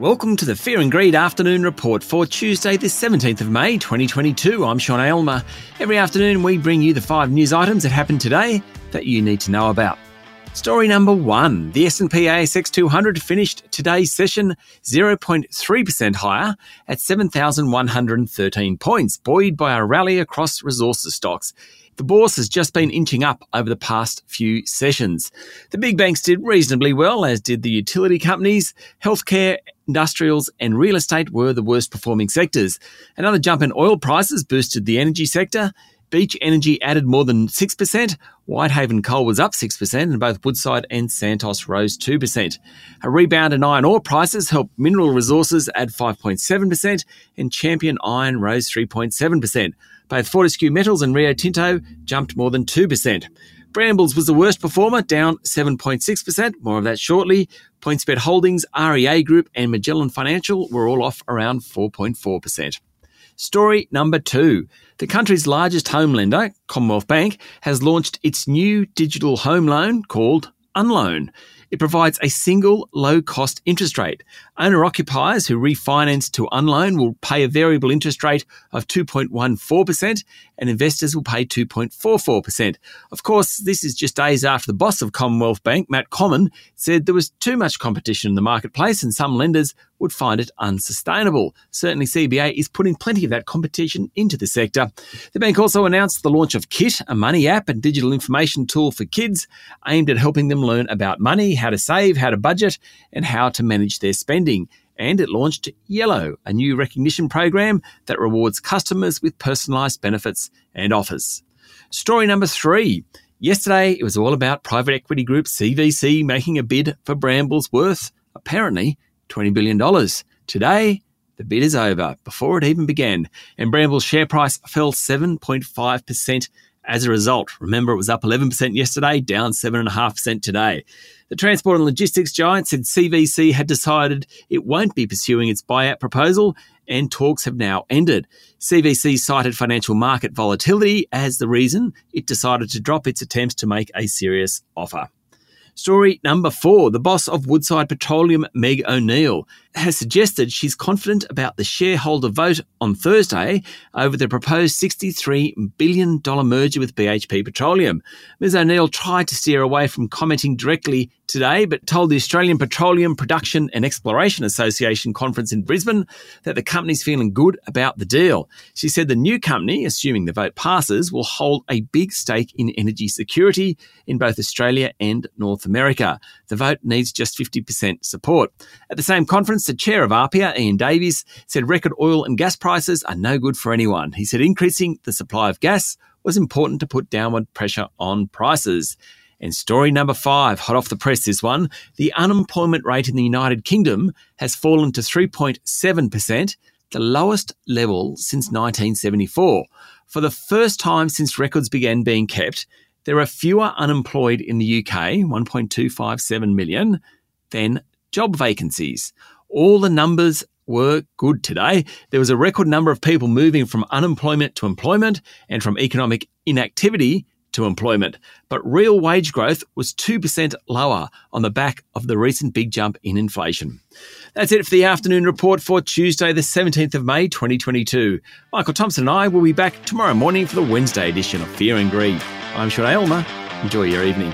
Welcome to the Fear and Greed Afternoon Report for Tuesday, the 17th of May, 2022. I'm Sean Aylmer. Every afternoon, we bring you the five news items that happened today that you need to know about. Story number one: The S&P ASX 200 finished today's session 0.3% higher at 7,113 points, buoyed by a rally across resources stocks. The bourse has just been inching up over the past few sessions. The big banks did reasonably well, as did the utility companies. Healthcare, industrials, and real estate were the worst performing sectors. Another jump in oil prices boosted the energy sector. Beach Energy added more than 6%. Whitehaven Coal was up 6%, and both Woodside and Santos rose 2%. A rebound in iron ore prices helped mineral resources add 5.7%, and Champion Iron rose 3.7%. Both Fortescue Metals and Rio Tinto jumped more than 2%. Brambles was the worst performer, down 7.6%. More of that shortly. PointsBet Holdings, REA Group, and Magellan Financial were all off around 4.4%. Story number two. The country's largest home lender, Commonwealth Bank, has launched its new digital home loan called Unloan. It provides a single low cost interest rate. Owner occupiers who refinance to Unloan will pay a variable interest rate of 2.14% and investors will pay 2.44%. Of course, this is just days after the boss of Commonwealth Bank, Matt Comyn, said there was too much competition in the marketplace and some lenders would find it unsustainable. Certainly, CBA is putting plenty of that competition into the sector. The bank also announced the launch of Kit, a money app and digital information tool for kids aimed at helping them learn about money, how to save, how to budget, and how to manage their spending. And it launched Yello, a new recognition program that rewards customers with personalised benefits and offers. Story number three. Yesterday, it was all about private equity group CVC making a bid for Brambles worth, apparently, $20 billion. Today, the bid is over before it even began, and Brambles' share price fell 7.5% as a result. Remember, it was up 11% yesterday, down 7.5% today. The transport and logistics giant said CVC had decided it won't be pursuing its buyout proposal, and talks have now ended. CVC cited financial market volatility as the reason it decided to drop its attempts to make a serious offer. Story number four. The boss of Woodside Petroleum, Meg O'Neill, has suggested she's confident about the shareholder vote on Thursday over the proposed $63 billion merger with BHP Petroleum. Ms. O'Neill tried to steer away from commenting directly today, but told the Australian Petroleum Production and Exploration Association conference in Brisbane that the company's feeling good about the deal. She said the new company, assuming the vote passes, will hold a big stake in energy security in both Australia and North America. The vote needs just 50% support. At the same conference, the chair of APPEA, Ian Davies, said record oil and gas prices are no good for anyone. He said increasing the supply of gas was important to put downward pressure on prices. And story number five, hot off the press this one, the unemployment rate in the United Kingdom has fallen to 3.7%, the lowest level since 1974. For the first time since records began being kept, there are fewer unemployed in the UK, 1.257 million, than job vacancies. All the numbers were good today. There was a record number of people moving from unemployment to employment and from economic inactivity to employment, but real wage growth was 2% lower on the back of the recent big jump in inflation. That's it for the afternoon report for Tuesday, the 17th of May, 2022. Michael Thompson and I will be back tomorrow morning for the Wednesday edition of Fear and Greed. I'm Sean Aylmer. Enjoy your evening.